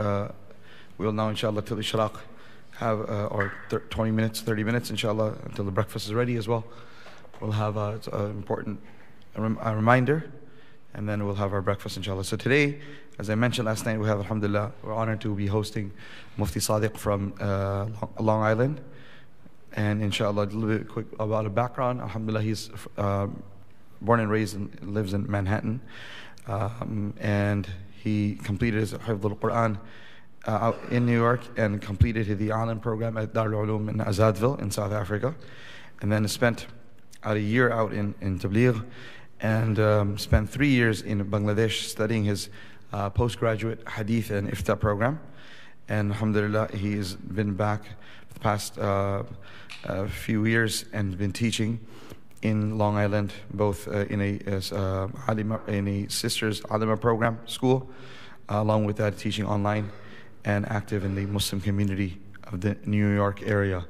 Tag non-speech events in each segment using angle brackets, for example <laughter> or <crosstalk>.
uh, we'll now, inshallah, till Ishraq have, uh, or 20 minutes, 30 minutes, inshallah, until the breakfast is ready as well. We'll have uh, an important a, rem- a reminder, and then we'll have our breakfast, inshallah. So today, as I mentioned last night, we have, alhamdulillah, we're honored to be hosting Mufti Sadiq from uh, Long Island. And inshallah, a little bit quick about a background. Alhamdulillah, he's uh, born and raised and lives in Manhattan. Um, and he completed his Hifd al-Quran uh, in New York and completed the Alim program at Darul Uloom in Azadville in South Africa. And then spent out a year out in, in Tabligh and um, spent three years in Bangladesh studying his uh, postgraduate Hadith and Ifta program. And alhamdulillah, he's been back for the past uh, uh, few years and been teaching in Long Island, both uh, in a uh, alima, in a sisters alima program school, uh, along with that teaching online, and active in the Muslim community of the New York area.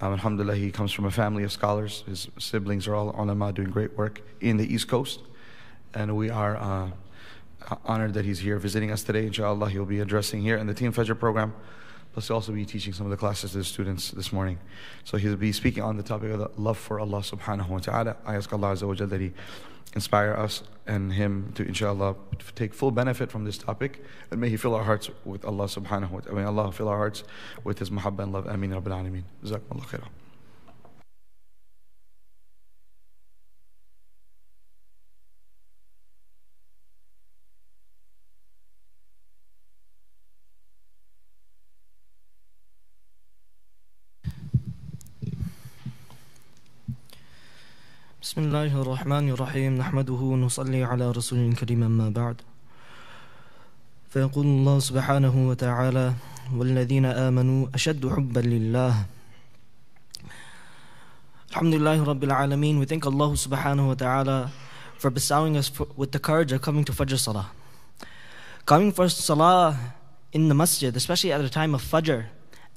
Um, alhamdulillah, he comes from a family of scholars. His siblings are all ulama doing great work in the East Coast, and we are uh, honored that he's here visiting us today. Inshallah, he'll be addressing here in the Team Fajr program Plus, he'll also be teaching some of the classes to the students this morning. So he'll be speaking on the topic of the love for Allah subhanahu wa ta'ala. I ask Allah Azza wa that He inspire us and him to, inshallah, take full benefit from this topic. And may He fill our hearts with Allah subhanahu wa ta'ala. May Allah fill our hearts with His mahabbah and love. Ameen Rabbil Alameen. Jazakumullah khairah. بسم الله الرحمن الرحيم نحمده ونصلي على رسول الكريم أما بعد فيقول الله سبحانه وتعالى والذين آمنوا أشد حبا لله الحمد لله رب العالمين we thank Allah subhanahu wa ta'ala for bestowing us with the courage of coming to Fajr Salah coming for Salah in the masjid especially at a time of Fajr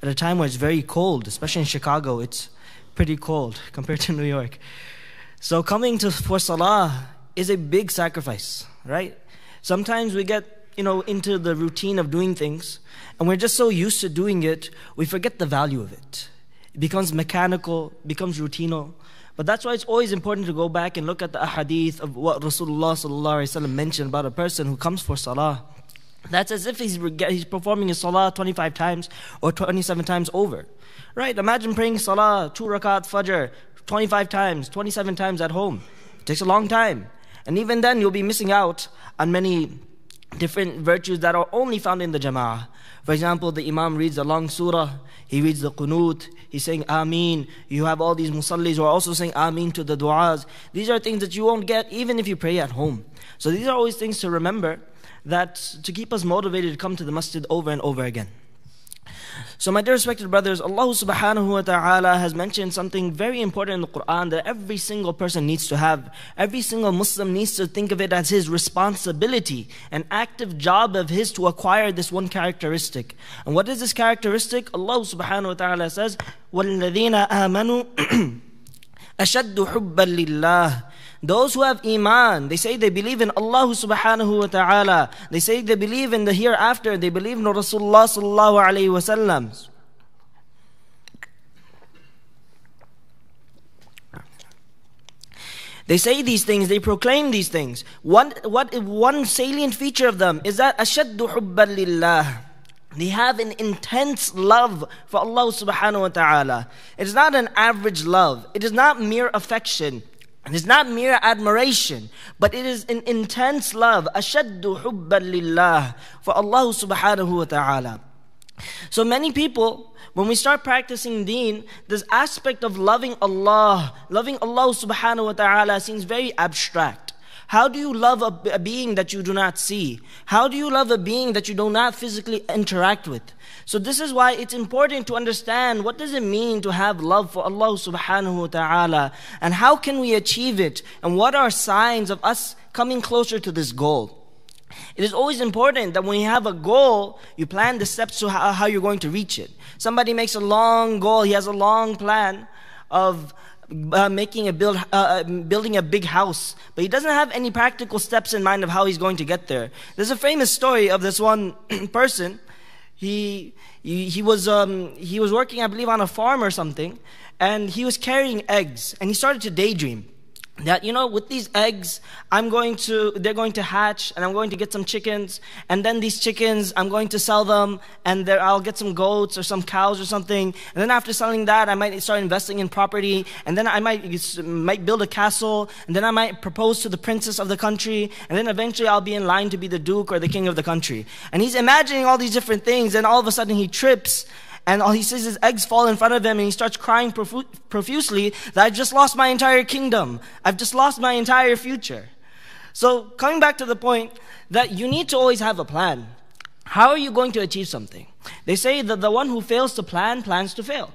at a time where it's very cold especially in Chicago it's pretty cold <laughs> compared to New York so coming to for salah is a big sacrifice, right? Sometimes we get, you know, into the routine of doing things and we're just so used to doing it, we forget the value of it. It becomes mechanical, becomes routinal. But that's why it's always important to go back and look at the ahadith of what Rasulullah mentioned about a person who comes for salah. That's as if he's, he's performing his salah 25 times or 27 times over. Right? Imagine praying salah, two rakat fajr, 25 times, 27 times at home. It takes a long time. And even then, you'll be missing out on many different virtues that are only found in the jama'ah. For example, the imam reads a long surah, he reads the qunut, he's saying ameen. You have all these musallis who are also saying ameen to the du'as. These are things that you won't get even if you pray at home. So these are always things to remember that to keep us motivated to come to the masjid over and over again. So, my dear respected brothers, Allah subhanahu wa ta'ala has mentioned something very important in the Quran that every single person needs to have. Every single Muslim needs to think of it as his responsibility, an active job of his to acquire this one characteristic. And what is this characteristic? Allah subhanahu wa ta'ala says, وَالَّذِينَ آمَنُوا أَشَدُّ حُبًّا لِلَّهِ those who have iman, they say they believe in Allah subhanahu wa ta'ala. They say they believe in the hereafter. They believe in Rasulullah sallallahu Alaihi Wasallam. They say these things, they proclaim these things. One, what, one salient feature of them is that ashaddu hubban. They have an intense love for Allah subhanahu wa ta'ala. It is not an average love. It is not mere affection. It is not mere admiration, but it is an intense love. Ashaddu hubban lillah for Allah subhanahu wa ta'ala. So many people, when we start practicing deen, this aspect of loving Allah, loving Allah subhanahu wa ta'ala seems very abstract. How do you love a, a, being that you do not see? How do you love a being that you do not physically interact with? So this is why it's important to understand what does it mean to have love for Allah subhanahu wa ta'ala and how can we achieve it and what are signs of us coming closer to this goal. It is always important that when you have a goal, you plan the steps to how, how you're going to reach it. Somebody makes a long goal, he has a long plan of uh, making a build, uh, uh building a big house, but he doesn't have any practical steps in mind of how he's going to get there. There's a famous story of this one <clears throat> person he, he, he was, um, he was working, I believe, on a farm or something, and he was carrying eggs, and he started to daydream that you know with these eggs i'm going to they're going to hatch and i'm going to get some chickens. And then these chickens i'm going to sell them and there i'll get some goats or some cows or something. And then after selling that i might start investing in property. And then i might might build a castle. And then i might propose to the princess of the country. And then eventually i'll be in line to be the duke or the king of the country. And he's imagining all these different things. And all of a sudden he trips and all he sees is eggs fall in front of him and he starts crying profu- profusely that I've just lost my entire kingdom. I've just lost my entire future. So, coming back to the point that you need to always have a plan. How are you going to achieve something? They say that the one who fails to plan plans to fail.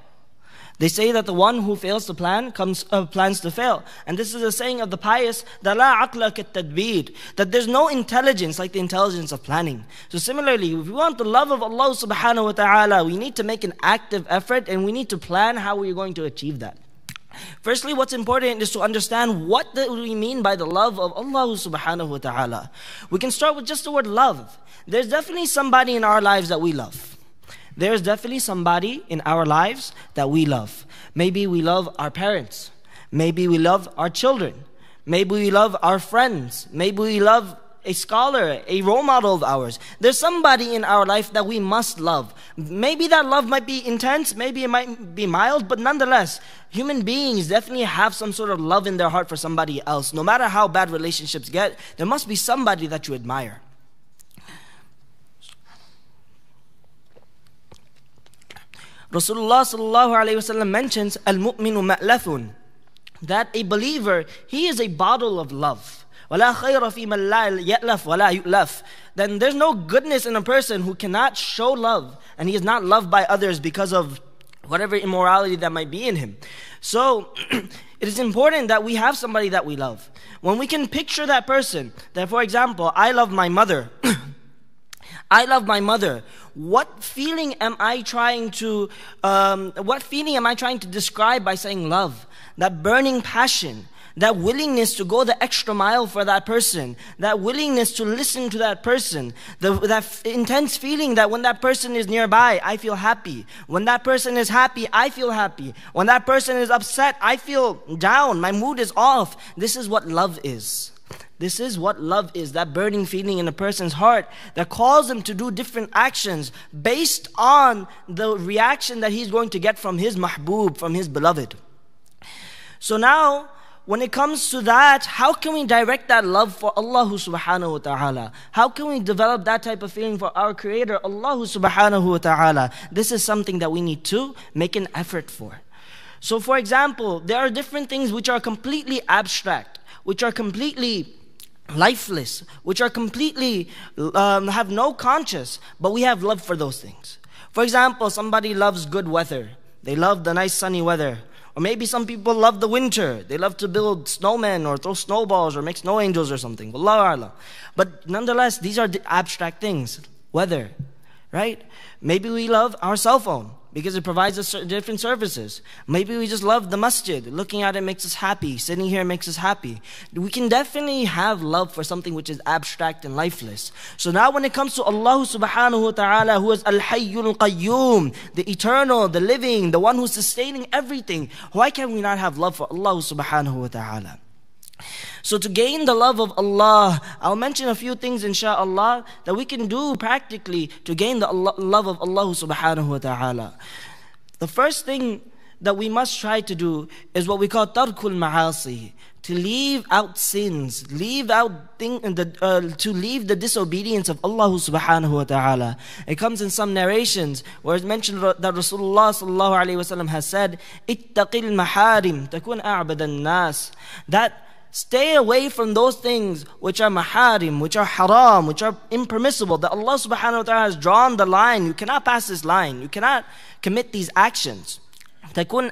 They say that the one who fails to plan comes, uh, plans to fail. And this is a saying of the pious, that la aqla tadbir, that there's no intelligence like the intelligence of planning. So similarly, if we want the love of Allah subhanahu wa ta'ala, we need to make an active effort and we need to plan how we're going to achieve that. Firstly, what's important is to understand what do we mean by the love of Allah subhanahu wa ta'ala. We can start with just the word love. There's definitely somebody in our lives that we love. There's definitely somebody in our lives that we love. Maybe we love our parents. Maybe we love our children. Maybe we love our friends. Maybe we love a scholar, a role model of ours. There's somebody in our life that we must love. Maybe that love might be intense, maybe it might be mild, but nonetheless, human beings definitely have some sort of love in their heart for somebody else. No matter how bad relationships get, there must be somebody that you admire. Rasulullah sallallahu alayhi wasallam mentions al-mu'minu ma'lathun that a believer he is a bottle of love. ولا خير في من لا يألف ولا يؤلف. Then there's no goodness in a person who cannot show love and he is not loved by others because of whatever immorality that might be in him. So <clears throat> it is important that we have somebody that we love. When we can picture that person, that for example, I love my mother. <clears throat> I love my mother. What feeling am I trying to, um, what feeling am I trying to describe by saying love? That burning passion, that willingness to go the extra mile for that person, that willingness to listen to that person, the, that f- intense feeling that when that person is nearby, I feel happy. When that person is happy, I feel happy. When that person is upset, I feel down. My mood is off. This is what love is. This is what love is that burning feeling in a person's heart that calls him to do different actions based on the reaction that he's going to get from his mahbub, from his beloved. So now, when it comes to that, how can we direct that love for Allah subhanahu wa ta'ala? How can we develop that type of feeling for our Creator, Allah subhanahu wa ta'ala? This is something that we need to make an effort for. So, for example, there are different things which are completely abstract, which are completely lifeless, which are completely, um, have no conscience, but we have love for those things. For example, somebody loves good weather. They love the nice sunny weather. Or maybe some people love the winter. They love to build snowmen or throw snowballs or make snow angels or something. But nonetheless, these are abstract things. Weather, right? Maybe we love our cell phone because it provides us different services. Maybe we just love the masjid. Looking at it makes us happy. Sitting here makes us happy. We can definitely have love for something which is abstract and lifeless. So now when it comes to Allah subhanahu wa ta'ala, who is Al-Hayyul Qayyum, the eternal, the living, the one who's sustaining everything, why can we not have love for Allah subhanahu wa ta'ala? So to gain the love of Allah, I'll mention a few things inshaAllah that we can do practically to gain the love of Allah subhanahu wa ta'ala. The first thing that we must try to do is what we call tarkul ma'asi. To leave out sins, leave out thing, the, uh, to leave the disobedience of Allah subhanahu wa ta'ala. It comes in some narrations where it's mentioned that Rasulullah sallallahu alayhi wa sallam has said, ittaqil maharim takun a'bad nas That Stay away from those things which are maharim, which are haram, which are impermissible. That Allah subhanahu wa ta'ala has drawn the line. You cannot pass this line. You cannot commit these actions. Takun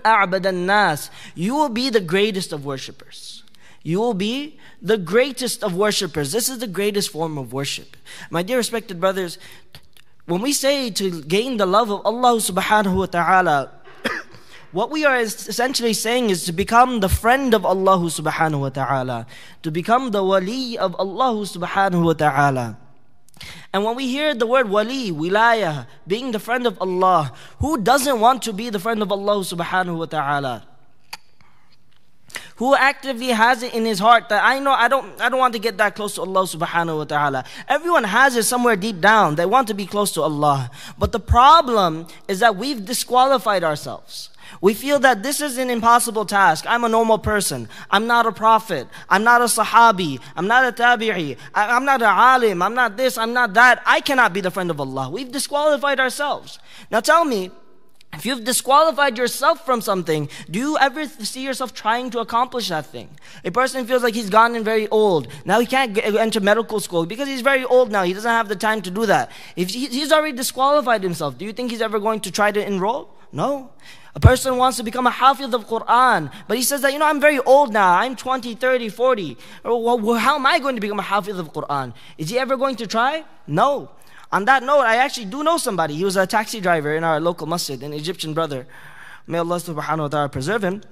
nas. You will be the greatest of worshippers. You will be the greatest of worshippers. This is the greatest form of worship. My dear respected brothers, when we say to gain the love of Allah subhanahu wa ta'ala, what we are essentially saying is to become the friend of Allah subhanahu wa ta'ala, to become the wali of Allah subhanahu wa ta'ala. And when we hear the word wali, wilaya, being the friend of Allah, who doesn't want to be the friend of Allah subhanahu wa ta'ala? Who actively has it in his heart that I know I don't I don't want to get that close to Allah subhanahu wa ta'ala. Everyone has it somewhere deep down. They want to be close to Allah. But the problem is that we've disqualified ourselves. We feel that this is an impossible task. I'm a normal person. I'm not a prophet. I'm not a sahabi. I'm not a tabi'i. I'm not a alim. I'm not this. I'm not that. I cannot be the friend of Allah. We've disqualified ourselves. Now tell me, if you've disqualified yourself from something, do you ever see yourself trying to accomplish that thing? A person feels like he's gotten very old. Now he can't get, uh, enter medical school because he's very old now. He doesn't have the time to do that. If he's already disqualified himself, do you think he's ever going to try to enroll? No. A person wants to become a hafiz of Quran, but he says that, you know, I'm very old now. I'm 20, 30, 40. Well, how am I going to become a hafiz of Quran? Is he ever going to try? No. On that note, I actually do know somebody. He was a taxi driver in our local masjid, an Egyptian brother. May Allah subhanahu wa ta'ala preserve him.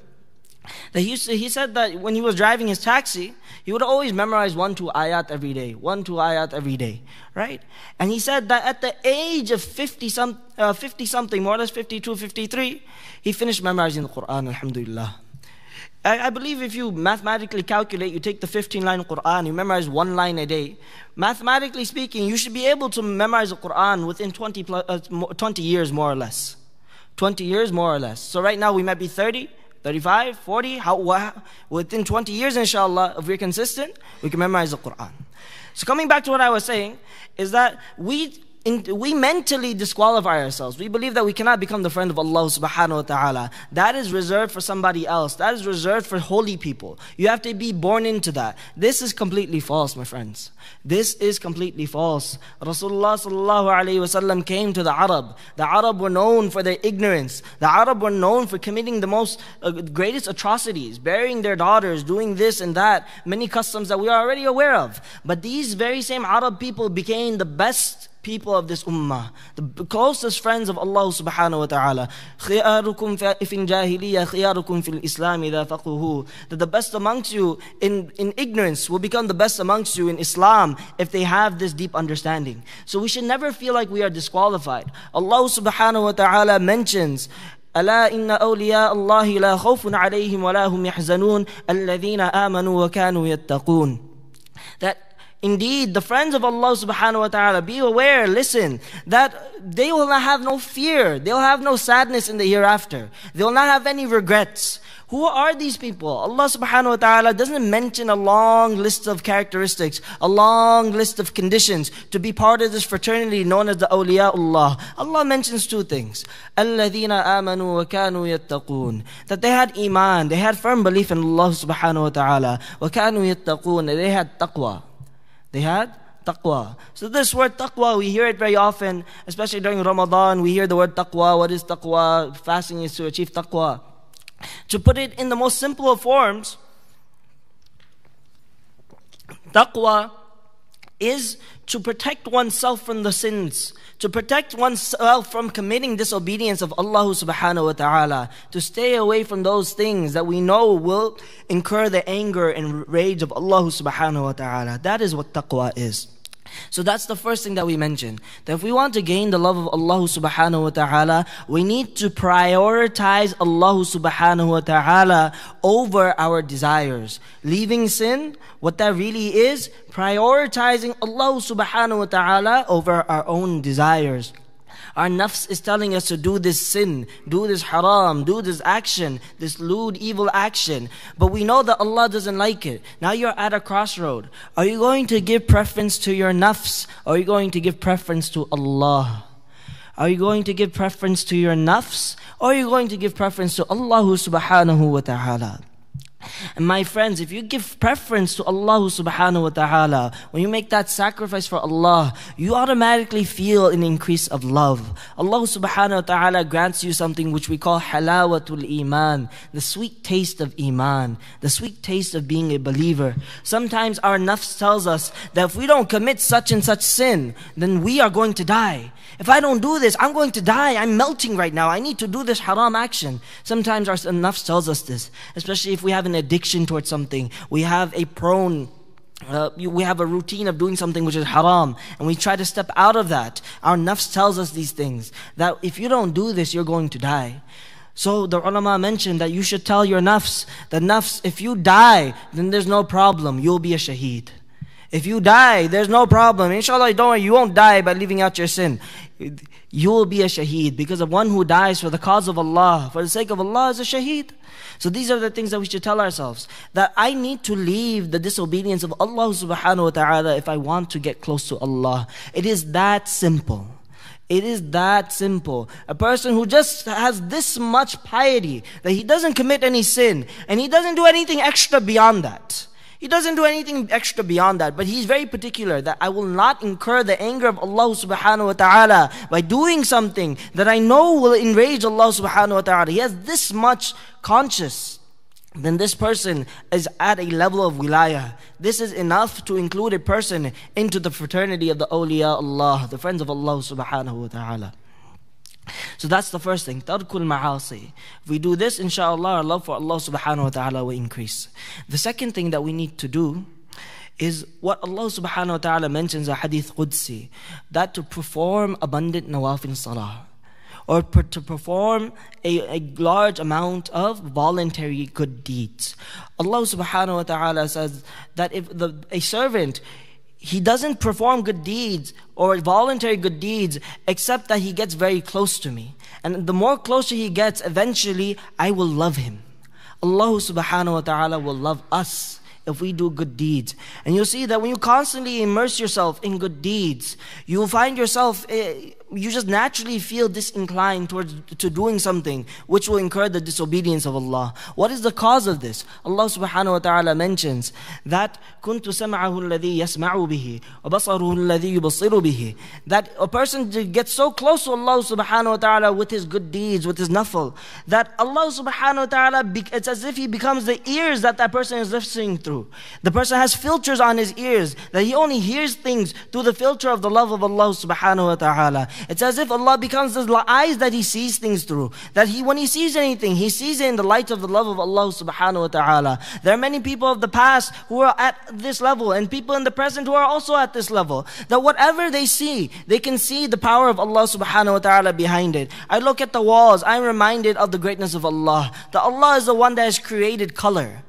That he, to, he said that when he was driving his taxi, he would always memorize one, two ayat every day, one, two ayat every day, right? And he said that at the age of 50, some, uh, 50 something, more or less 52, 53, he finished memorizing the Quran, alhamdulillah. I, I believe if you mathematically calculate, you take the 15 line Quran, you memorize one line a day. Mathematically speaking, you should be able to memorize the Quran within 20, plus, uh, 20 years, more or less. 20 years, more or less. So right now we might be 30, 35, 40. How, within 20 years, inshallah, if we're consistent, we can memorize the Quran. So coming back to what I was saying, is that we in, we mentally disqualify ourselves. We believe that we cannot become the friend of Allah subhanahu wa ta'ala. That is reserved for somebody else. That is reserved for holy people. You have to be born into that. This is completely false, my friends. This is completely false. Rasulullah sallallahu alayhi wasallam came to the Arab. The Arab were known for their ignorance. The Arab were known for committing the most uh, greatest atrocities, burying their daughters, doing this and that, many customs that we are already aware of. But these very same Arab people became the best people of this ummah, the closest friends of Allah subhanahu wa ta'ala. خِيَارُكُمْ فِي الْجَاهِلِيَّةِ خِيَارُكُمْ فِي الْإِسْلَامِ إِذَا فَقُهُ That the best amongst you in, in ignorance will become the best amongst you in Islam if they have this deep understanding. So we should never feel like we are disqualified. Allah subhanahu wa ta'ala mentions ألا إن أولياء الله لا خوف عليهم ولا هم يحزنون الذين آمنوا وكانوا يتقون That Indeed, the friends of Allah subhanahu wa ta'ala, be aware, listen, that they will not have no fear. They'll have no sadness in the hereafter. They'll not have any regrets. Who are these people? Allah subhanahu wa ta'ala doesn't mention a long list of characteristics, a long list of conditions to be part of this fraternity known as the awliyaullah. Allah mentions two things. Alladina amanu wa kanu yattaqoon. That they had iman, they had firm belief in Allah subhanahu wa ta'ala. Wa kanu yattaqoon, they had taqwa. They had taqwa. So this word taqwa, we hear it very often, especially during Ramadan. We hear the word taqwa. What is taqwa? Fasting is to achieve taqwa. To put it in the most simple of forms, taqwa is to protect oneself from the sins, to protect oneself from committing disobedience of Allah subhanahu wa ta'ala, to stay away from those things that we know will incur the anger and rage of Allah subhanahu wa ta'ala. That is what taqwa is. So that's the first thing that we mentioned. That if we want to gain the love of Allah subhanahu wa ta'ala, we need to prioritize Allah subhanahu wa ta'ala over our desires. Leaving sin, what that really is, prioritizing Allah subhanahu wa ta'ala over our own desires. Our nafs is telling us to do this sin, do this haram, do this action, this lewd, evil action. But we know that Allah doesn't like it. Now you're at a crossroad. Are you going to give preference to your nafs? Or are you going to give preference to Allah? Are you going to give preference to your nafs? Or are you going to give preference to Allah subhanahu wa ta'ala? And my friends, if you give preference to Allah subhanahu wa ta'ala, when you make that sacrifice for Allah, you automatically feel an increase of love. Allah subhanahu wa ta'ala grants you something which we call halawatul iman, the sweet taste of iman, the sweet taste of being a believer. Sometimes our nafs tells us that if we don't commit such and such sin, then we are going to die. If I don't do this, I'm going to die. I'm melting right now. I need to do this haram action. Sometimes our nafs tells us this, especially if we have an addiction towards something. We have a prone uh, we have a routine of doing something which is haram and we try to step out of that. Our nafs tells us these things that if you don't do this, you're going to die. So the ulama mentioned that you should tell your nafs, the nafs, if you die, then there's no problem, you'll be a shaheed. If you die, there's no problem. Inshallah, don't worry, you won't die by leaving out your sin. You will be a shaheed because of one who dies for the cause of Allah, for the sake of Allah is a shaheed. So these are the things that we should tell ourselves. That I need to leave the disobedience of Allah subhanahu wa ta'ala if I want to get close to Allah. It is that simple. It is that simple. A person who just has this much piety that he doesn't commit any sin and he doesn't do anything extra beyond that. He doesn't do anything extra beyond that, but he's very particular that I will not incur the anger of Allah subhanahu wa ta'ala by doing something that I know will enrage Allah subhanahu wa ta'ala. He has this much conscious. Then this person is at a level of wilayah. This is enough to include a person into the fraternity of the awliya Allah, the friends of Allah subhanahu wa ta'ala. So that's the first thing. Tarkul ma'asi. If we do this, inshallah, our love for Allah subhanahu wa ta'ala will increase. The second thing that we need to do is what Allah subhanahu wa ta'ala mentions in Hadith Qudsi that to perform abundant nawafil in salah or to perform a, a large amount of voluntary good deeds. Allah subhanahu wa ta'ala says that if the, a servant he doesn't perform good deeds or voluntary good deeds except that he gets very close to me. And the more closer he gets, eventually I will love him. Allah subhanahu wa ta'ala will love us if we do good deeds. And you'll see that when you constantly immerse yourself in good deeds, you'll find yourself eh, you just naturally feel disinclined towards to doing something which will incur the disobedience of Allah. What is the cause of this? Allah subhanahu wa ta'ala mentions that كنت سمعه الذي يسمع به وبصره الذي يبصر به that a person gets so close to Allah subhanahu wa ta'ala with his good deeds, with his nafal, that Allah subhanahu wa ta'ala, it's as if he becomes the ears that that person is listening through. The person has filters on his ears, that he only hears things through the filter of the love of Allah subhanahu wa ta'ala. It's as if Allah becomes the eyes that He sees things through. That He, when He sees anything, He sees it in the light of the love of Allah subhanahu wa ta'ala. There are many people of the past who are at this level and people in the present who are also at this level. That whatever they see, they can see the power of Allah subhanahu wa ta'ala behind it. I look at the walls, I'm reminded of the greatness of Allah. That Allah is the one that has created color.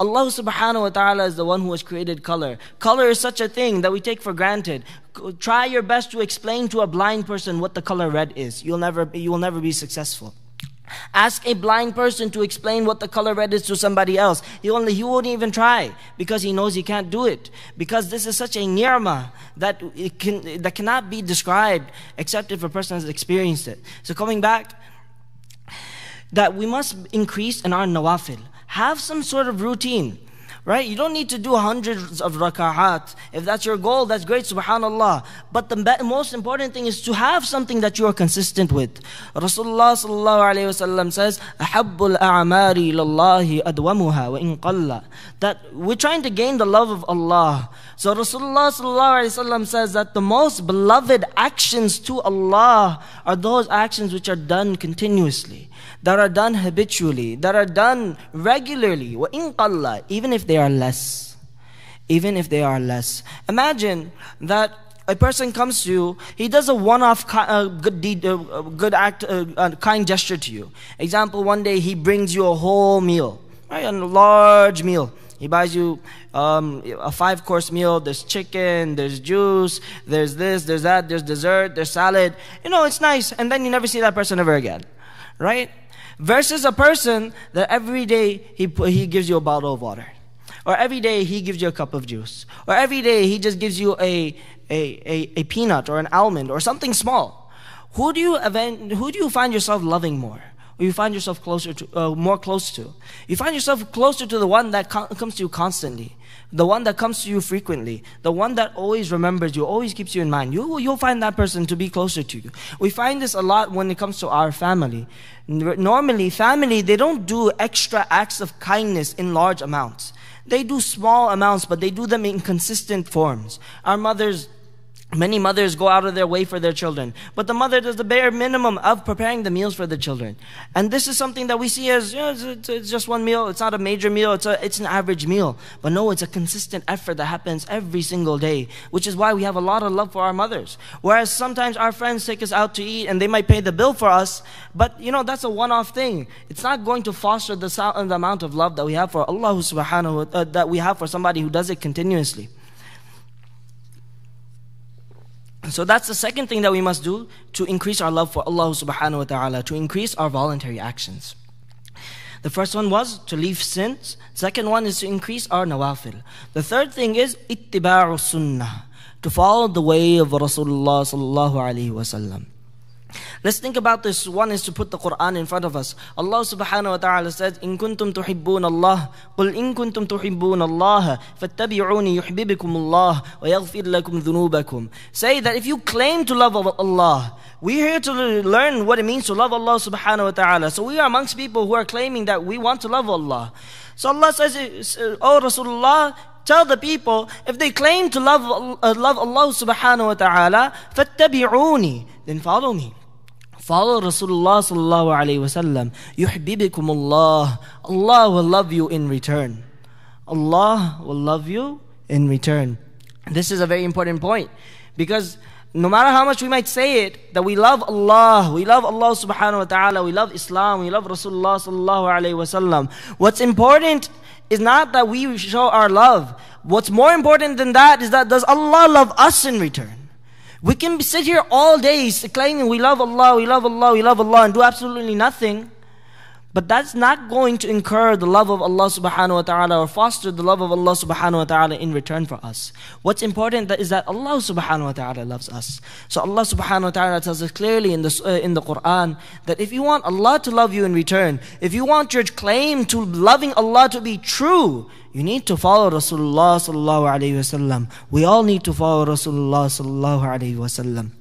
Allah subhanahu wa ta'ala is the one who has created color. Color is such a thing that we take for granted. Try your best to explain to a blind person what the color red is. You'll never, you will never be successful. Ask a blind person to explain what the color red is to somebody else. He only he won't even try because he knows he can't do it. Because this is such a ni'mah that can that cannot be described except if a person has experienced it. So coming back, that we must increase in our nawafil Have some sort of routine. Right? You don't need to do hundreds of raka'at. If that's your goal, that's great, subhanAllah. But the most important thing is to have something that you are consistent with. Rasulullah sallallahu alayhi wasallam says, أَحَبُّ الْأَعْمَارِ لَلَّهِ أَدْوَمُهَا وَإِن قَلَّ That we're trying to gain the love of Allah. So Rasulullah sallallahu alayhi wasallam says that the most beloved actions to Allah are those actions which are done continuously that are done habitually, that are done regularly, وَإِن قَلَّ even if they are less. Even if they are less. Imagine that a person comes to you, he does a one-off uh, good deed, uh, good act, uh, uh, kind gesture to you. Example, one day he brings you a whole meal, right, a large meal. He buys you um, a five course meal. There's chicken, there's juice, there's this, there's that, there's dessert, there's salad. You know, it's nice. And then you never see that person ever again. Right? versus a person that every day he, he gives you a bottle of water. Or every day he gives you a cup of juice. Or every day he just gives you a, a, a, a peanut or an almond or something small. Who do you, event, who do you find yourself loving more? Or you find yourself closer to, uh, more close to? You find yourself closer to the one that comes to you constantly the one that comes to you frequently, the one that always remembers you, always keeps you in mind, you, you'll find that person to be closer to you. We find this a lot when it comes to our family. Normally, family, they don't do extra acts of kindness in large amounts. They do small amounts, but they do them in consistent forms. Our mothers, Many mothers go out of their way for their children, but the mother does the bare minimum of preparing the meals for the children. And this is something that we see as you know, it's, it's, just one meal. It's not a major meal. It's a, it's an average meal. But no, it's a consistent effort that happens every single day, which is why we have a lot of love for our mothers. Whereas sometimes our friends take us out to eat and they might pay the bill for us, but you know that's a one-off thing. It's not going to foster the, the amount of love that we have for Allah Subhanahu uh, that we have for somebody who does it continuously. So that's the second thing that we must do to increase our love for Allah subhanahu wa ta'ala, to increase our voluntary actions. The first one was to leave sins. Second one is to increase our nawafil. The third thing is ittiba'u sunnah, to follow the way of Rasulullah sallallahu alayhi wa sallam. Let's think about this. One is to put the Quran in front of us. Allah subhanahu wa ta'ala says, In kuntum tuhibbun Allah, قل إن كنتم تحبون الله فاتبعوني يحببكم الله ويغفر لكم ذنوبكم. Say that if you claim to love Allah, we're here to learn what it means to love Allah subhanahu wa ta'ala. So we are amongst people who are claiming that we want to love Allah. So Allah says, Oh Rasulullah, tell the people, if they claim to love, uh, love Allah subhanahu wa ta'ala, فاتبعوني, then follow me. Follow Rasulullah sallallahu alayhi wasallam. Yuhbibikumullah. Allah will love you in return. Allah will love you in return. This is a very important point because no matter how much we might say it, that we love Allah, we love Allah subhanahu wa ta'ala, we love Islam, we love Rasulullah sallallahu alayhi wasallam. What's important is not that we show our love. What's more important than that is that does Allah love us in return? We can sit here all day claiming we love Allah, we love Allah, we love Allah, and do absolutely nothing. But that's not going to incur the love of Allah subhanahu wa ta'ala or foster the love of Allah subhanahu wa ta'ala in return for us. What's important is that Allah subhanahu wa ta'ala loves us. So Allah subhanahu wa ta'ala tells us clearly in the, uh, in the Quran that if you want Allah to love you in return, if you want your claim to loving Allah to be true, you need to follow Rasulullah sallallahu alayhi wasallam. We all need to follow Rasulullah sallallahu alayhi wasallam.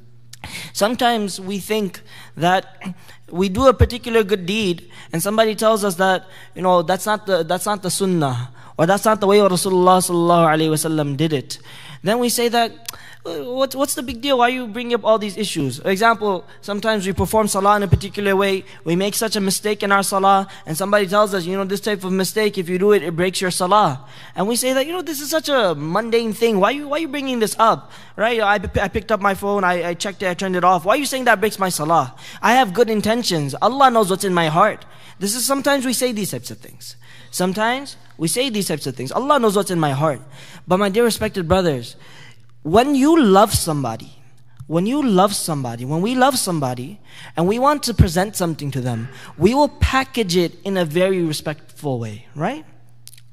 Sometimes we think that we do a particular good deed and somebody tells us that, you know, that's not the, that's not the sunnah or that's not the way Rasulullah sallallahu alaihi wasallam did it. Then we say that, what, what's the big deal? Why are you bringing up all these issues? For example, sometimes we perform salah in a particular way. We make such a mistake in our salah, and somebody tells us, you know, this type of mistake, if you do it, it breaks your salah. And we say that, you know, this is such a mundane thing. Why you, why are you bringing this up? Right? I, I picked up my phone, I, I checked it, I turned it off. Why are you saying that breaks my salah? I have good intentions. Allah knows what's in my heart. This is sometimes we say these types of things. Sometimes we say these types of things. Allah knows what's in my heart. But my dear respected brothers, when you love somebody, when you love somebody, when we love somebody and we want to present something to them, we will package it in a very respectful way, right?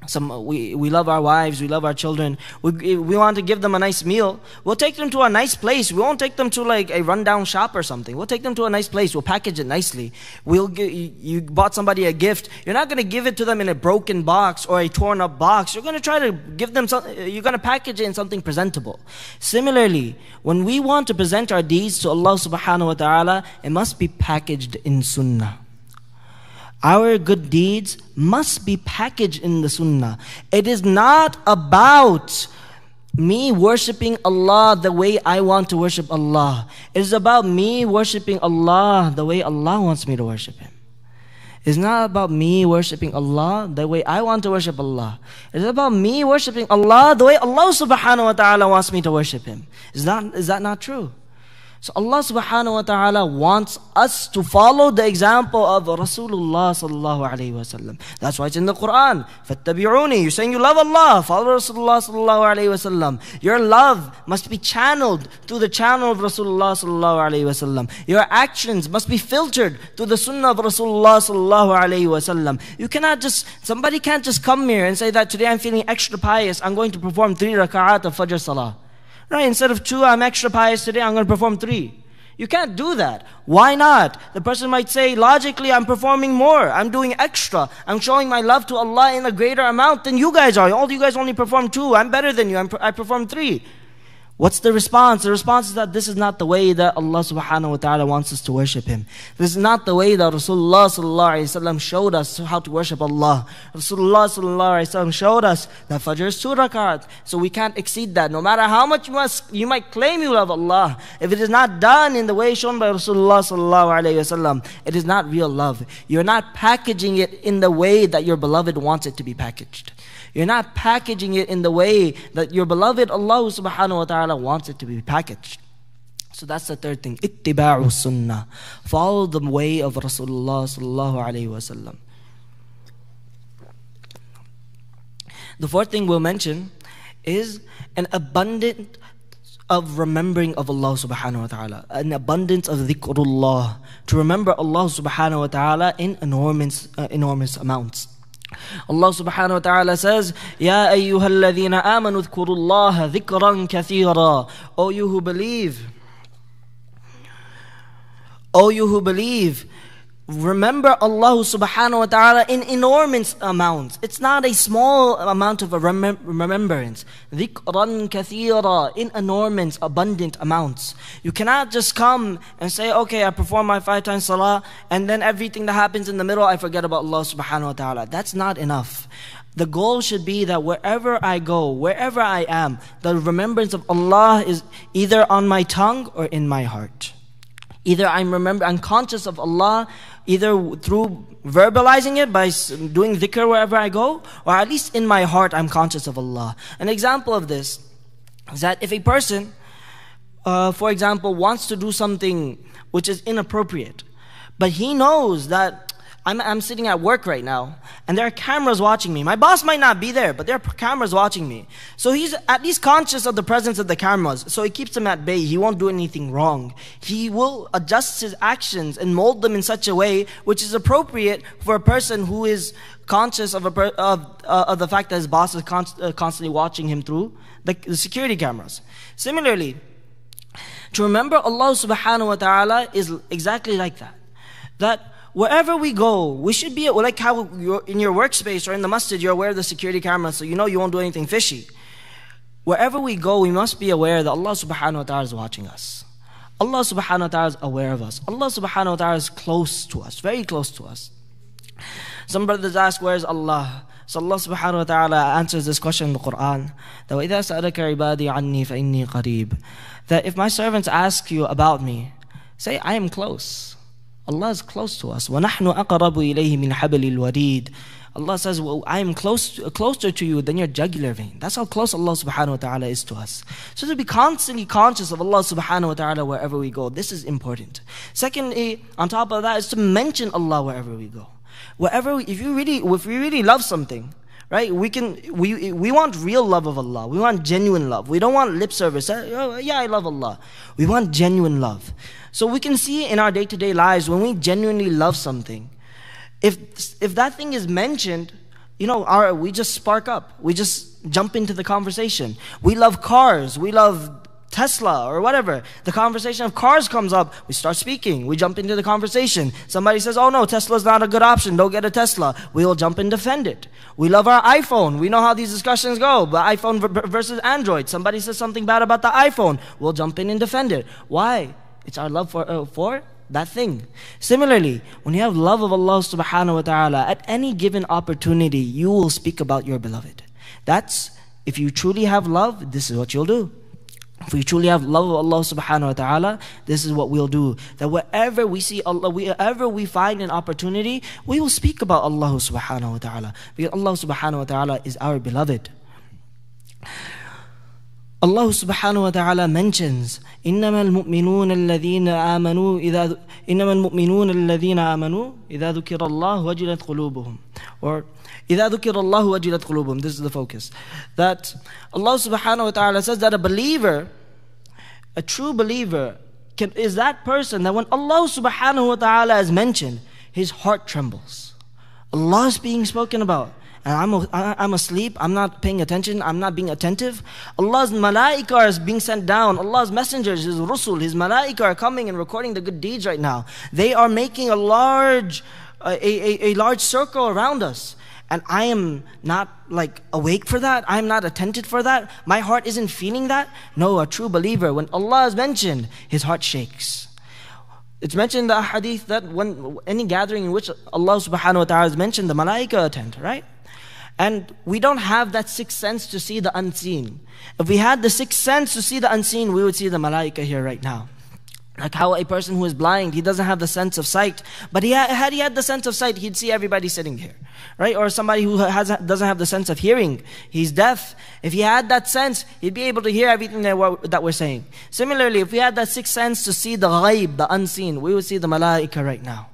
Some, uh, we, we love our wives, we love our children. We, we want to give them a nice meal. We'll take them to a nice place. We won't take them to like a rundown shop or something. We'll take them to a nice place. We'll package it nicely. We'll give, you bought somebody a gift. You're not going to give it to them in a broken box or a torn up box. You're going to try to give them some, uh, you're going to package it in something presentable. Similarly, when we want to present our deeds to Allah subhanahu wa ta'ala, it must be packaged in sunnah. Our good deeds must be packaged in the Sunnah. It is not about me worshiping Allah the way I want to worship Allah. It is about me worshiping Allah the way Allah wants me to worship Him. It's not about me worshiping Allah the way I want to worship Allah. It's about me worshiping Allah the way Allah subhanahu wa ta'ala wants me to worship Him. Is that, is that not true? So Allah subhanahu wa ta'ala wants us to follow the example of Rasulullah sallallahu alayhi wa sallam. That's why it's in the Quran. فَاتَّبِعُونِ You're saying you love Allah. Follow Rasulullah sallallahu alayhi wa sallam. Your love must be channeled through the channel of Rasulullah sallallahu alayhi wa sallam. Your actions must be filtered through the sunnah of Rasulullah sallallahu alayhi wa sallam. You cannot just, somebody can't just come here and say that today I'm feeling extra pious. I'm going to perform three raka'at of Fajr Salah. Right? Instead of two, I'm extra pious today, I'm going to perform three. You can't do that. Why not? The person might say, logically, I'm performing more. I'm doing extra. I'm showing my love to Allah in a greater amount than you guys are. All you guys only perform two. I'm better than you. I'm, I perform three. What's the response? The response is that this is not the way that Allah subhanahu wa ta'ala wants us to worship Him. This is not the way that Rasulullah sallallahu alayhi wasallam showed us how to worship Allah. Rasulullah sallallahu alayhi wasallam showed us that Fajr is two rakat. So we can't exceed that. No matter how much you, must, you might claim you love Allah, if it is not done in the way shown by Rasulullah sallallahu alayhi wasallam, it is not real love. You're not packaging it in the way that your beloved wants it to be packaged. You're not packaging it in the way that your beloved Allah subhanahu wa ta'ala wants it to be packaged. So that's the third thing. Ittiba'u sunnah. Follow the way of Rasulullah sallallahu alayhi wasallam. The fourth thing we'll mention is an abundant of remembering of Allah subhanahu wa ta'ala, an abundance of dhikrullah, to remember Allah subhanahu wa ta'ala in enormous, uh, enormous amounts. Allah subhanahu wa ta'ala says, Ya ayyuha alladhina amanu dhkurullaha dhikran kathira. O you who believe, O you who believe, remember Allah subhanahu wa ta'ala in enormous amounts. It's not a small amount of a remem- remembrance. Dhikran kathira, in enormous, abundant amounts. You cannot just come and say, okay, I perform my five times salah, and then everything that happens in the middle, I forget about Allah subhanahu wa ta'ala. That's not enough. The goal should be that wherever I go, wherever I am, the remembrance of Allah is either on my tongue or in my heart. Either I'm remember, I'm conscious of Allah, either through verbalizing it by doing dhikr wherever I go, or at least in my heart I'm conscious of Allah. An example of this is that if a person, uh, for example, wants to do something which is inappropriate, but he knows that I'm, I'm sitting at work right now, and there are cameras watching me. My boss might not be there, but there are cameras watching me. So he's at least conscious of the presence of the cameras. So it keeps him at bay. He won't do anything wrong. He will adjust his actions and mold them in such a way which is appropriate for a person who is conscious of, per, of, uh, of the fact that his boss is const, uh, constantly watching him through the, the security cameras. Similarly, to remember Allah subhanahu wa ta'ala is exactly like that. That wherever we go, we should be like how in your workspace or in the masjid, you're aware of the security camera, so you know you won't do anything fishy. Wherever we go, we must be aware that Allah subhanahu wa ta'ala is watching us. Allah subhanahu wa ta'ala is aware of us. Allah subhanahu wa ta'ala is close to us, very close to us. Some brothers ask, Where is Allah? So Allah subhanahu wa ta'ala answers this question in the Quran That if my servants ask you about me, say, I am close. Allah is close to us. وَنَحْنُ أَقْرَبُ إِلَيْهِ مِنْ حَبْلِ الْوَرِيدِ Allah says, well, I am close, closer to you than your jugular vein. That's how close Allah subhanahu wa ta'ala is to us. So to be constantly conscious of Allah subhanahu wa ta'ala wherever we go, this is important. Secondly, on top of that, is to mention Allah wherever we go. Wherever, we, if you really, if we really love something, right? We can, we, we want real love of Allah. We want genuine love. We don't want lip service. Uh, oh, yeah, I love Allah. We want genuine love. So we can see in our day-to-day lives when we genuinely love something, if if that thing is mentioned, you know, our, we just spark up. We just jump into the conversation. We love cars. We love Tesla or whatever. The conversation of cars comes up. We start speaking. We jump into the conversation. Somebody says, oh no, Tesla's not a good option. Don't get a Tesla. We'll jump and defend it. We love our iPhone. We know how these discussions go. But iPhone versus Android. Somebody says something bad about the iPhone. We'll jump in and defend it. Why? It's our love for, uh, for that thing. Similarly, when you have love of Allah subhanahu wa ta'ala, at any given opportunity, you will speak about your beloved. That's, if you truly have love, this is what you'll do. If we truly have love of Allah subhanahu wa ta'ala, this is what we'll do. That wherever we see Allah, wherever we find an opportunity, we will speak about Allah subhanahu wa ta'ala. Because Allah subhanahu wa ta'ala is our beloved. Allah subhanahu wa ta'ala mentions إنما المؤمنون الذين آمنوا إذا إنما المؤمنون الذين آمنوا إذا ذكر الله وجلت قلوبهم or إذا ذكر الله وجلت قلوبهم this is the focus that Allah subhanahu wa ta'ala says that a believer a true believer can, is that person that when Allah subhanahu wa ta'ala is mentioned his heart trembles Allah is being spoken about and I'm, I'm asleep, I'm not paying attention, I'm not being attentive. Allah's malaika is being sent down. Allah's messengers, His rusul, His malaika are coming and recording the good deeds right now. They are making a large, a, a, a large circle around us. and I am not like awake for that, I am not attentive for that, my heart isn't feeling that. No, a true believer, when Allah is mentioned, his heart shakes. It's mentioned in the hadith that when any gathering in which Allah subhanahu wa ta'ala is mentioned, the malaika attend, right? And we don't have that sixth sense to see the unseen. If we had the sixth sense to see the unseen, we would see the malaika here right now. Like how a person who is blind, he doesn't have the sense of sight. But he had he had the sense of sight, he'd see everybody sitting here. Right? Or somebody who has, doesn't have the sense of hearing. He's deaf. If he had that sense, he'd be able to hear everything that we're, that we're saying. Similarly, if we had that sixth sense to see the ghaib, the unseen, we would see the malaika right now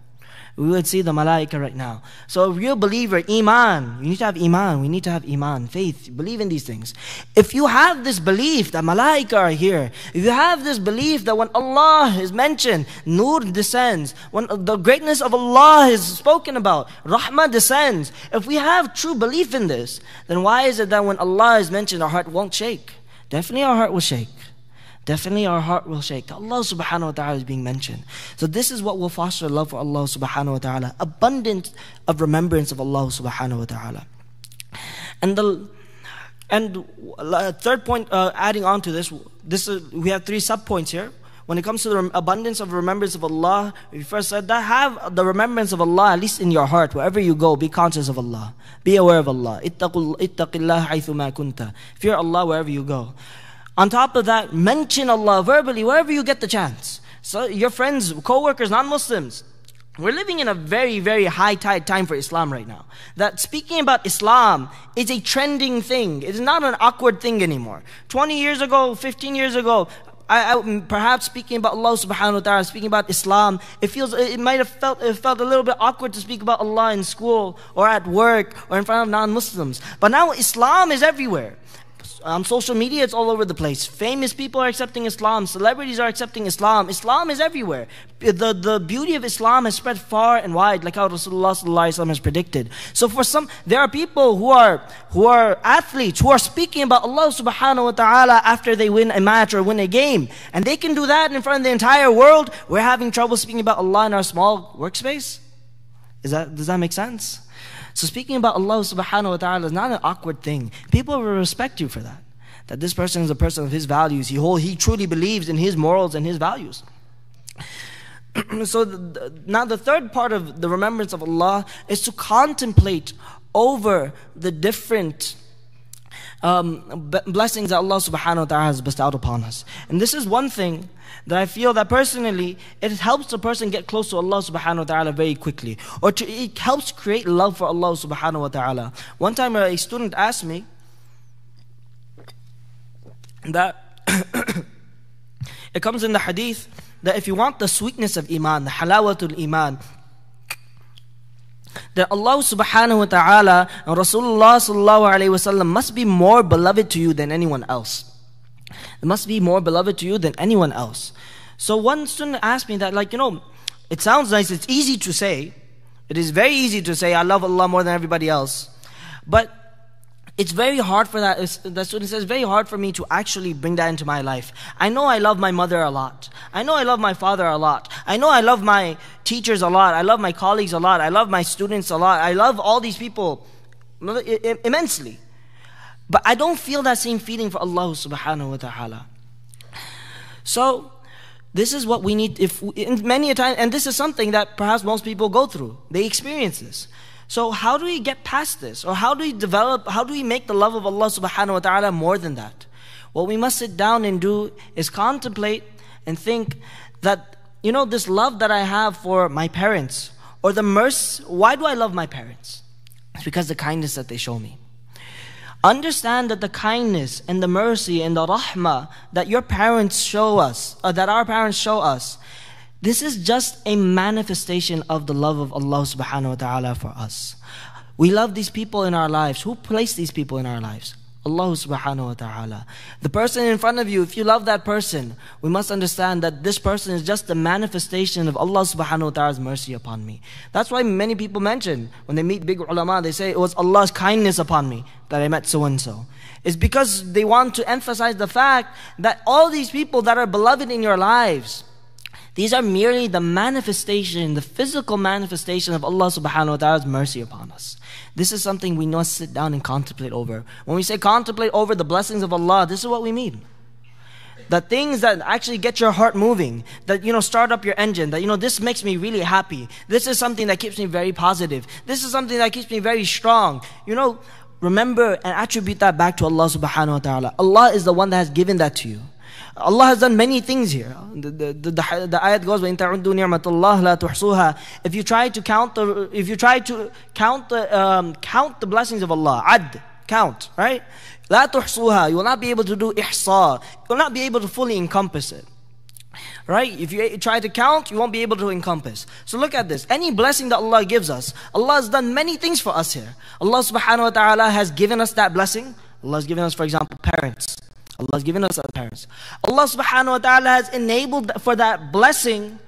we would see the malaika right now. So a real believer, iman, you need to have iman. We need to have iman, faith, believe in these things. If you have this belief that malaika are here, if you have this belief that when Allah is mentioned, nur descends, when the greatness of Allah is spoken about, rahmah descends. If we have true belief in this, then why is it that when Allah is mentioned, our heart won't shake? Definitely our heart will shake definitely our heart will shake. Allah subhanahu wa ta'ala is being mentioned. So this is what will foster love for Allah subhanahu wa ta'ala. Abundance of remembrance of Allah subhanahu wa ta'ala. And the and third point, uh, adding on to this, this is, we have three sub points here. When it comes to the abundance of remembrance of Allah, we first said that have the remembrance of Allah at least in your heart. Wherever you go, be conscious of Allah. Be aware of Allah. Fear Allah wherever you go. On top of that, mention Allah verbally wherever you get the chance. So your friends, co-workers, non-Muslims, we're living in a very, very high tide time for Islam right now. That speaking about Islam is a trending thing. It is not an awkward thing anymore. 20 years ago, 15 years ago, I, I, perhaps speaking about Allah subhanahu wa ta'ala, speaking about Islam, it feels, it might have felt, it felt a little bit awkward to speak about Allah in school or at work or in front of non-Muslims. But now Islam is everywhere on social media, it's all over the place. Famous people are accepting Islam. Celebrities are accepting Islam. Islam is everywhere. The, the beauty of Islam has spread far and wide, like how Rasulullah has predicted. So for some, there are people who are, who are athletes, who are speaking about Allah subhanahu wa ta'ala after they win a match or win a game. And they can do that in front of the entire world. We're having trouble speaking about Allah in our small workspace. Is that, does that make sense? So speaking about Allah subhanahu wa ta'ala is not an awkward thing. People will respect you for that. That this person is a person of his values. He, whole, he truly believes in his morals and his values. <clears throat> so the, now the third part of the remembrance of Allah is to contemplate over the different um, blessings that Allah subhanahu wa ta'ala has bestowed upon us. And this is one thing that I feel that personally it helps a person get close to Allah subhanahu wa ta'ala very quickly. Or to, it helps create love for Allah subhanahu wa ta'ala. One time a student asked me that <coughs> it comes in the hadith that if you want the sweetness of Iman, the halawatul Iman, that Allah subhanahu wa ta'ala and Rasulullah sallallahu alayhi wasallam must be more beloved to you than anyone else. It must be more beloved to you than anyone else. So one student asked me that, like, you know, it sounds nice, it's easy to say. It is very easy to say, I love Allah more than everybody else. But it's very hard for that, the student says, very hard for me to actually bring that into my life. I know I love my mother a lot. I know I love my father a lot. I know I love my teachers a lot. I love my colleagues a lot. I love my students a lot. I love all these people immensely. But I don't feel that same feeling for Allah subhanahu wa ta'ala. So, this is what we need, if many a time, and this is something that perhaps most people go through. They experience this. So how do we get past this? Or how do we develop, how do we make the love of Allah subhanahu wa ta'ala more than that? What we must sit down and do is contemplate and think that, you know, this love that I have for my parents, or the mercy, why do I love my parents? It's because the kindness that they show me. Understand that the kindness and the mercy and the rahmah that your parents show us, uh, that our parents show us, this is just a manifestation of the love of Allah subhanahu wa ta'ala for us. We love these people in our lives. Who placed these people in our lives? Allah subhanahu wa ta'ala. The person in front of you, if you love that person, we must understand that this person is just a manifestation of Allah subhanahu wa ta'ala's mercy upon me. That's why many people mention, when they meet big ulama, they say, it was Allah's kindness upon me that I met so and so. It's because they want to emphasize the fact that all these people that are beloved in your lives, These are merely the manifestation, the physical manifestation of Allah subhanahu wa ta'ala's mercy upon us. This is something we must sit down and contemplate over. When we say contemplate over the blessings of Allah, this is what we mean. The things that actually get your heart moving, that you know, start up your engine, that you know, this makes me really happy. This is something that keeps me very positive. This is something that keeps me very strong. You know, remember and attribute that back to Allah subhanahu wa ta'ala. Allah is the one that has given that to you. Allah has done many things here. The, the, the, the, the ayat goes, وَإِن تَعُدُّوا نِعْمَةَ اللَّهِ لَا تُحْصُوهَا If you try to count the, if you try to count the, um, count the blessings of Allah, ad, count, right? لا تحصوها You will not be able to do ihsa. You will not be able to fully encompass it. Right? If you try to count, you won't be able to encompass. So look at this. Any blessing that Allah gives us, Allah has done many things for us here. Allah subhanahu wa ta'ala has given us that blessing. Allah has given us, for example, parents. Allah has given us our parents. Allah subhanahu wa ta'ala has enabled for that blessing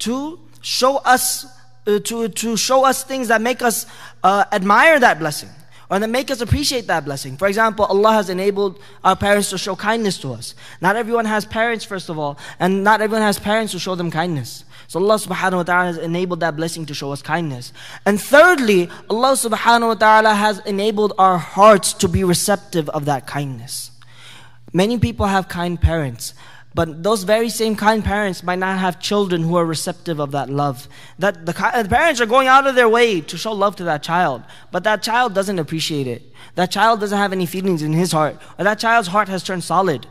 to show us uh, to, to show us things that make us uh, admire that blessing or that make us appreciate that blessing. For example, Allah has enabled our parents to show kindness to us. Not everyone has parents, first of all, and not everyone has parents to show them kindness. So Allah subhanahu wa ta'ala has enabled that blessing to show us kindness. And thirdly, Allah subhanahu wa ta'ala has enabled our hearts to be receptive of that kindness. Many people have kind parents, but those very same kind parents might not have children who are receptive of that love. That the, the, parents are going out of their way to show love to that child, but that child doesn't appreciate it. That child doesn't have any feelings in his heart, or that child's heart has turned solid.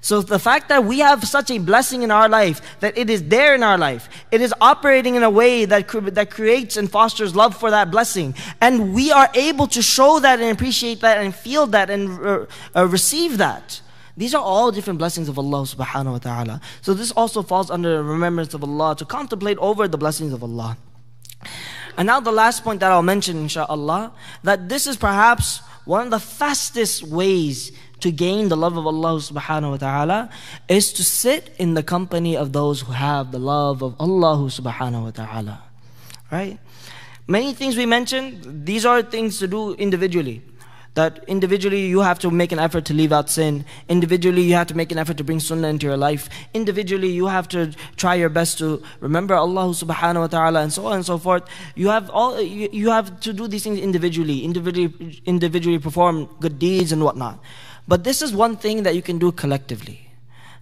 So the fact that we have such a blessing in our life, that it is there in our life, it is operating in a way that, that creates and fosters love for that blessing. And we are able to show that and appreciate that and feel that and uh, uh, receive that. These are all different blessings of Allah subhanahu wa ta'ala. So this also falls under the remembrance of Allah, to contemplate over the blessings of Allah. And now the last point that I'll mention, inshallah, that this is perhaps one of the fastest ways to gain the love of Allah subhanahu wa ta'ala is to sit in the company of those who have the love of Allah subhanahu wa ta'ala. Right? Many things we mentioned, these are things to do individually. That individually you have to make an effort to leave out sin. Individually you have to make an effort to bring sunnah into your life. Individually you have to try your best to remember Allah subhanahu wa ta'ala and so on and so forth. You have all you, you have to do these things individually, individually individually perform good deeds and whatnot. But this is one thing that you can do collectively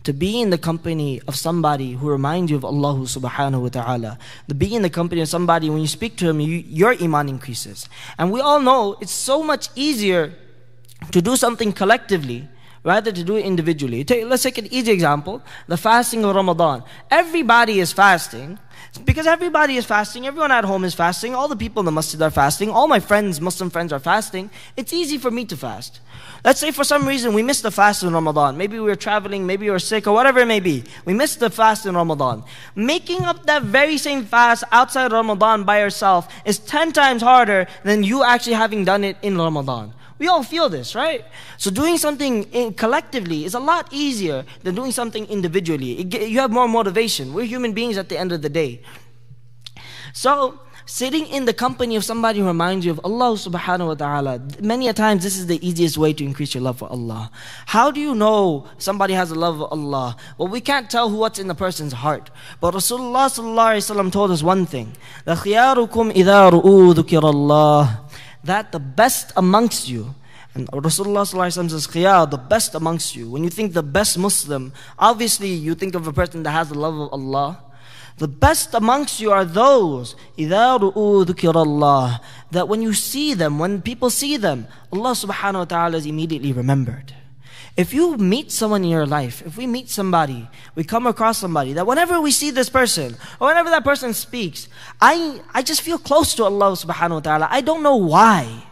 to be in the company of somebody who reminds you of Allah subhanahu wa ta'ala. To be in the company of somebody, when you speak to him, you, your iman increases. And we all know it's so much easier to do something collectively rather to do it individually. Take, let's take an easy example the fasting of Ramadan. Everybody is fasting. Because everybody is fasting, everyone at home is fasting, all the people in the masjid are fasting, all my friends, Muslim friends, are fasting. It's easy for me to fast. Let's say for some reason we missed the fast in Ramadan. Maybe we were traveling, maybe we were sick, or whatever it may be. We missed the fast in Ramadan. Making up that very same fast outside Ramadan by yourself is 10 times harder than you actually having done it in Ramadan. We all feel this, right? So doing something in, collectively is a lot easier than doing something individually. It, you have more motivation. We're human beings at the end of the day. So sitting in the company of somebody who reminds you of Allah subhanahu wa ta'ala, many a times this is the easiest way to increase your love for Allah. How do you know somebody has a love of Allah? Well, we can't tell what's in the person's heart. But Rasulullah sallallahu alayhi wa told us one thing. خِيَارُكُمْ إِذَا رُؤُوا ذُكِرَ اللَّهِ that the best amongst you and Rasulullah says, Khiyar, the best amongst you. When you think the best Muslim, obviously you think of a person that has the love of Allah. The best amongst you are those that when you see them, when people see them, Allah subhanahu wa ta'ala is immediately remembered. If you meet someone in your life, if we meet somebody, we come across somebody, that whenever we see this person, or whenever that person speaks, I, I just feel close to Allah subhanahu wa ta'ala. I don't know why.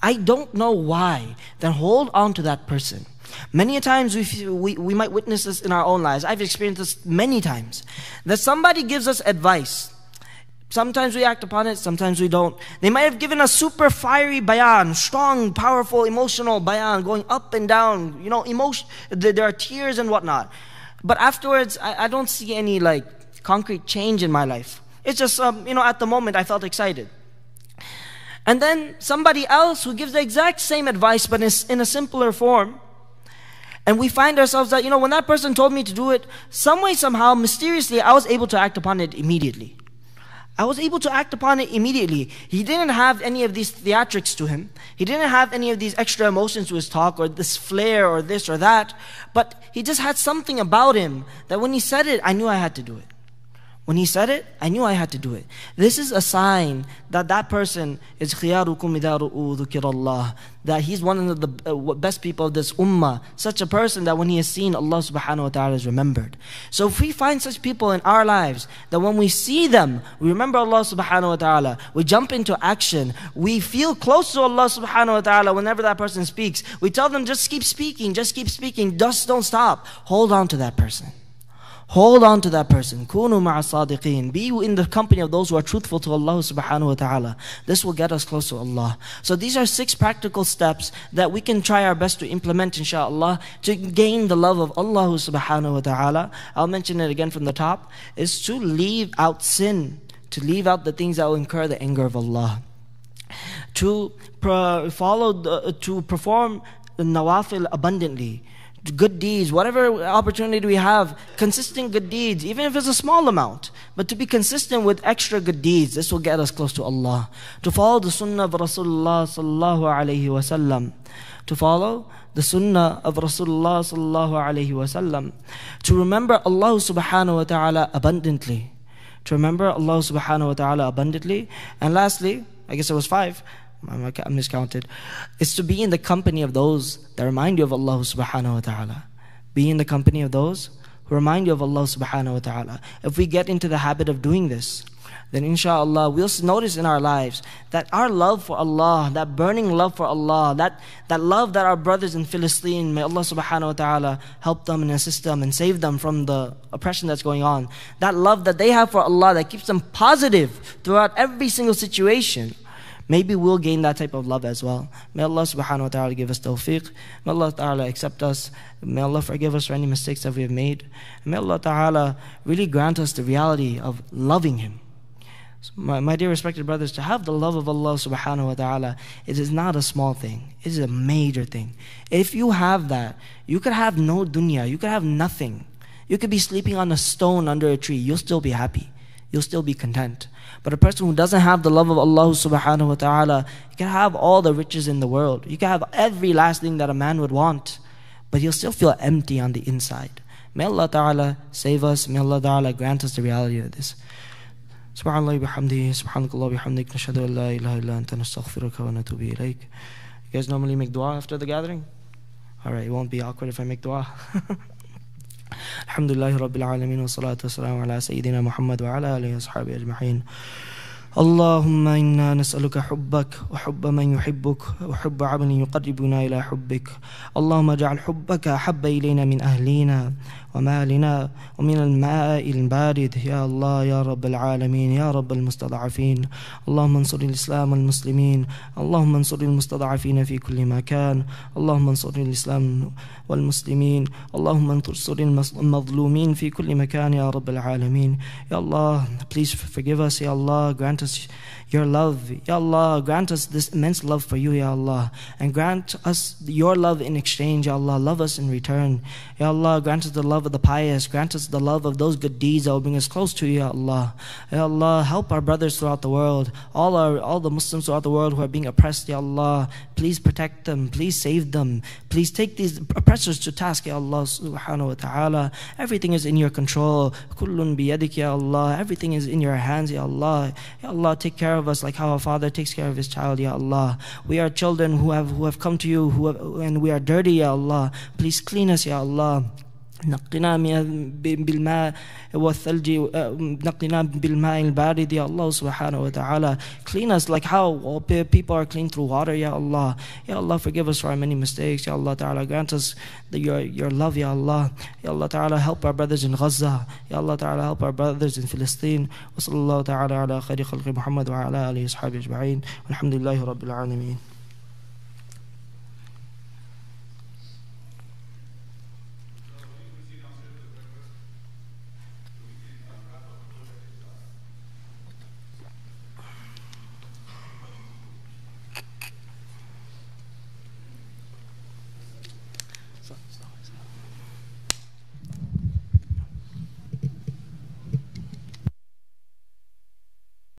I don't know why. Then hold on to that person. Many a times we, we, we might witness this in our own lives. I've experienced this many times. That somebody gives us advice. Sometimes we act upon it, sometimes we don't. They might have given us super fiery bayan, strong, powerful, emotional bayan, going up and down, you know, emotion, there are tears and whatnot. But afterwards, I, I don't see any like concrete change in my life. It's just, um, you know, at the moment I felt excited. And then somebody else who gives the exact same advice but in a simpler form, And we find ourselves that, you know, when that person told me to do it, some way, somehow, mysteriously, I was able to act upon it immediately. I was able to act upon it immediately. He didn't have any of these theatrics to him. He didn't have any of these extra emotions to his talk or this flair or this or that. But he just had something about him that when he said it, I knew I had to do it. When he said it, I knew I had to do it. This is a sign that that person is khiyarukum Allah, that he's one of the uh, best people of this ummah, such a person that when he has seen Allah subhanahu wa ta'ala is remembered. So if we find such people in our lives, that when we see them, we remember Allah subhanahu wa ta'ala, we jump into action, we feel close to Allah subhanahu wa ta'ala whenever that person speaks, we tell them just keep speaking, just keep speaking, just don't stop. Hold on to that person. Hold on to that person. Kunu sadiqeen. Be in the company of those who are truthful to Allah subhanahu wa ta'ala. This will get us close to Allah. So these are six practical steps that we can try our best to implement inshaAllah to gain the love of Allah subhanahu wa ta'ala. I'll mention it again from the top. Is to leave out sin. To leave out the things that will incur the anger of Allah. To follow, the, to perform the nawafil abundantly good deeds, whatever opportunity we have, consistent good deeds, even if it's a small amount. But to be consistent with extra good deeds, this will get us close to Allah. To follow the sunnah of Rasulullah sallallahu alayhi wasallam. To follow the sunnah of Rasulullah sallallahu alayhi wasallam. To remember Allah subhanahu wa ta'ala abundantly. To remember Allah subhanahu wa ta'ala abundantly. And lastly, I guess it was five, I miscounted, is to be in the company of those that remind you of Allah subhanahu wa ta'ala. Be in the company of those who remind you of Allah subhanahu wa ta'ala. If we get into the habit of doing this, then inshallah we'll notice in our lives that our love for Allah, that burning love for Allah, that, that love that our brothers in Philistine, may Allah subhanahu wa ta'ala help them and assist them and save them from the oppression that's going on. That love that they have for Allah that keeps them positive throughout every single situation. Maybe we'll gain that type of love as well. May Allah subhanahu wa ta'ala give us tawfiq. May Allah ta'ala accept us. May Allah forgive us for any mistakes that we have made. may Allah ta'ala really grant us the reality of loving Him. My, my dear respected brothers, to have the love of Allah subhanahu wa ta'ala, it is not a small thing. It is a major thing. If you have that, you could have no dunya, you could have nothing. You could be sleeping on a stone under a tree, you'll still be happy You'll still be content. But a person who doesn't have the love of Allah subhanahu wa ta'ala, he can have all the riches in the world. You can have every last thing that a man would want, but he'll still feel empty on the inside. May Allah ta'ala save us. May Allah ta'ala grant us the reality of this. سبحان الله بحمده سبحانك الله بحمدك نشهد أن لا إله إلا أنت نستغفرك ونتوب إليك You guys normally make dua after the gathering? Alright, it won't be awkward if I make dua. <laughs> الحمد لله رب العالمين والصلاة والسلام على سيدنا محمد وعلى آله وصحبه أجمعين. اللهم إنا نسألك حبك وحب من يحبك وحب عمل يقربنا إلى حبك. اللهم اجعل حبك أحب إلينا من أهلنا ومالنا ومن الماء البارد. يا الله يا رب العالمين يا رب المستضعفين. اللهم انصر الإسلام والمسلمين. اللهم انصر المستضعفين في كل مكان. اللهم انصر الإسلام والمسلمين. اللهم انصر المظلومين في كل مكان يا رب العالمين. يا الله please forgive us. يا الله grant us your love. Ya Allah, grant us this immense love for you, Ya Allah. And grant us your love in exchange, Ya Allah. Love us in return. Ya Allah, grant us the love of the pious. Grant us the love of those good deeds that will bring us close to you, Ya Allah. Ya Allah, help our brothers throughout the world. All our all the Muslims throughout the world who are being oppressed, Ya Allah. Please protect them. Please save them. Please take these oppressors to task, Ya Allah subhanahu wa ta'ala. Everything is in your control. Kullun biyadik, Ya Allah. Everything is in your hands, Ya Allah. Ya Allah, take care of us like how a father takes care of his child, Ya Allah. We are children who have, who have come to you who have, and we are dirty, Ya Allah. Please clean us, Ya Allah. نقنا بالماء والثلج نقنا بالماء البارد يا الله سبحانه وتعالى. Clean us like how people are clean through water يا الله. يا الله forgive us for our many mistakes يا الله تعالى grant us the, your, your love يا الله. يا الله تعالى help our brothers in Gaza. يا الله تعالى help our brothers in Palestine وصلى الله تعالى على خير خلق محمد وعلى آله وصحبه أجمعين. والحمد لله رب العالمين.